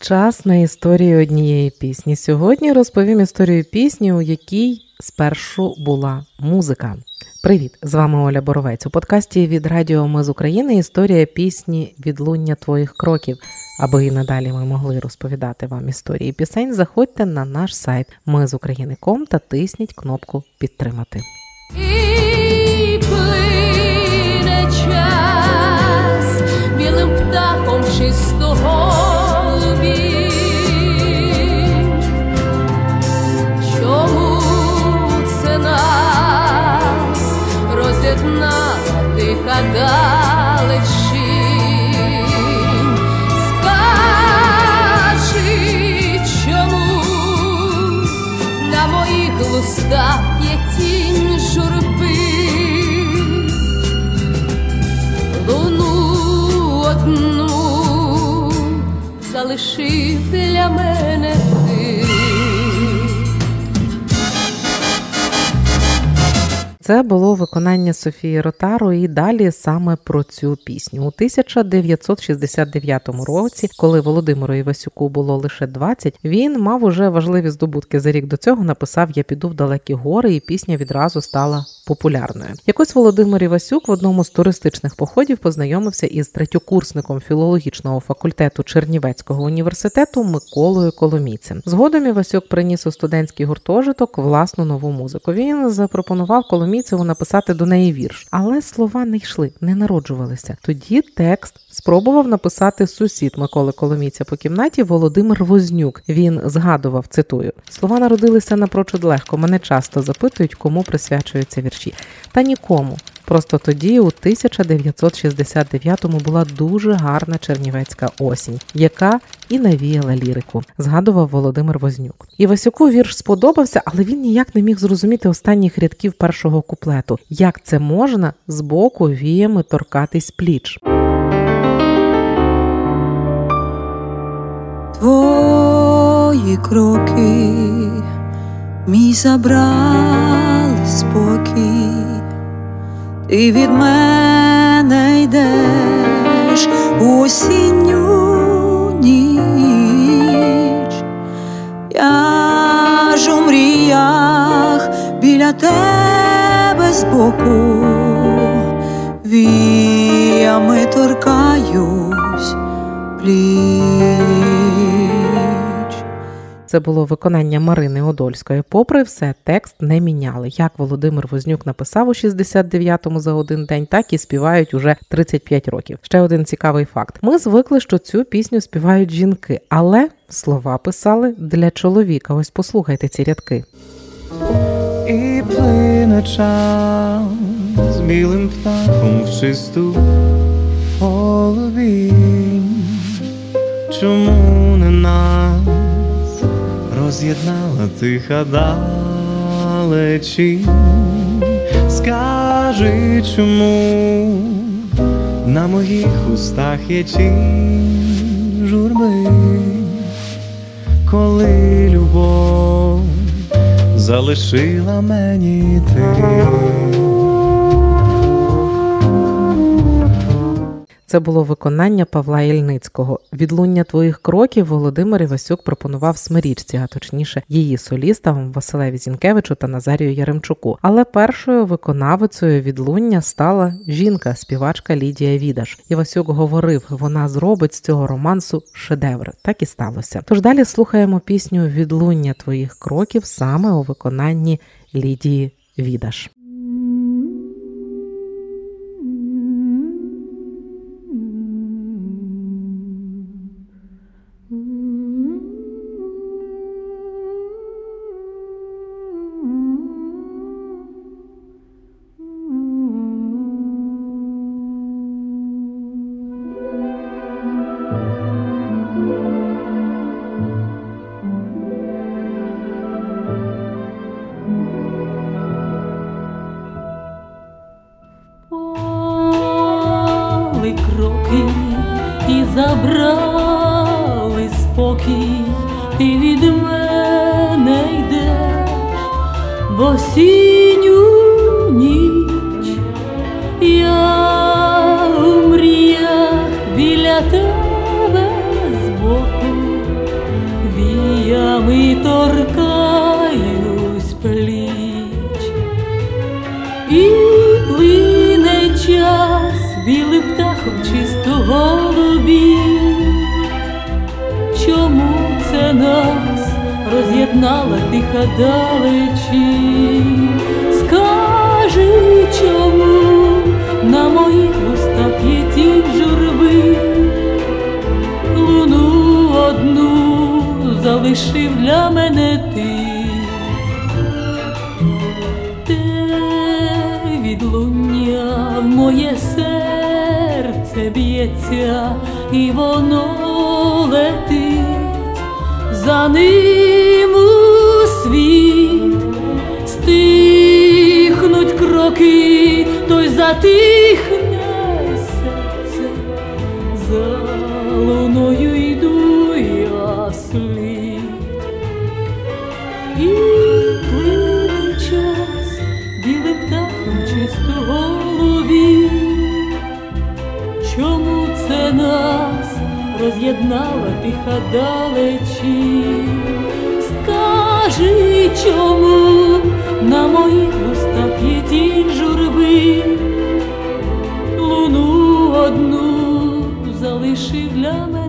час на історію однієї пісні. Сьогодні розповім історію пісні, у якій спершу була музика. Привіт! З вами Оля Боровець. У подкасті від Радіо Ми з України історія пісні Відлуння твоїх кроків. Аби і надалі ми могли розповідати вам історії пісень, заходьте на наш сайт Ми з України.ком та тисніть кнопку Підтримати. І час білим птахом чистого лустах тінь журби, луну одну залишив для мене Це було виконання Софії Ротару, і далі саме про цю пісню. У 1969 році, коли Володимиру Івасюку було лише 20, він мав уже важливі здобутки. За рік до цього написав Я піду в далекі гори, і пісня відразу стала популярною. Якось Володимир Івасюк в одному з туристичних походів познайомився із третьокурсником філологічного факультету Чернівецького університету Миколою Коломійцем. Згодом Івасюк приніс у студентський гуртожиток власну нову музику. Він запропонував Коломійцеву написати до неї вірш, але слова не йшли, не народжувалися. Тоді текст спробував написати сусід Миколи Коломійця по кімнаті Володимир Вознюк. Він згадував, цитую: слова народилися напрочуд легко. Мене часто запитують, кому присвячуються вірші. Та нікому. Просто тоді, у 1969-му, була дуже гарна чернівецька осінь, яка і навіяла лірику, згадував Володимир Вознюк. Івасюку вірш сподобався, але він ніяк не міг зрозуміти останніх рядків першого куплету. Як це можна з боку віями торкатись пліч? Твої кроки мій забрали ти від мене йдеш у осінню ніч, я ж у мріях біля тебе збоку, віями торкаюсь пліч. Це було виконання Марини Одольської. Попри все, текст не міняли. Як Володимир Вознюк написав у 69-му за один день, так і співають уже 35 років. Ще один цікавий факт: ми звикли, що цю пісню співають жінки, але слова писали для чоловіка. Ось послухайте ці рядки. І плине час з білим птахом в чисту голубінь. Чому роз'єднала тиха далечі, Скажи, чому на моїх устах є тінь журби, коли любов залишила мені ти. Це було виконання Павла Ільницького. Відлуння твоїх кроків Володимир Івасюк пропонував смирічці, а точніше її солістам Василеві Зінкевичу та Назарію Яремчуку. Але першою виконавицею відлуння стала жінка, співачка Лідія Відаш. Івасюк говорив, вона зробить з цього романсу шедевр. Так і сталося. Тож далі слухаємо пісню Відлуння твоїх кроків саме у виконанні Лідії Відаш. в осінню ніч я у мріях біля тебе збоку, віями торкаюсь пліч, і плине час білим птахом чисто голубі. Чому це нам? Роз'єднала тиха далечі. Скажи, чому на моїх вустах є тінь журби, луну одну залишив для мене ти. Відлуння в моє серце б'ється, і воно летить за ним у світ, стихнуть кроки, той затихне серце, за луною йду я слід. І плине час білим птахом голові. Чому це нас роз'єднала тиха далечі? Скажи, чому на моїх вустах є тінь журби? Луну одну залишив для мене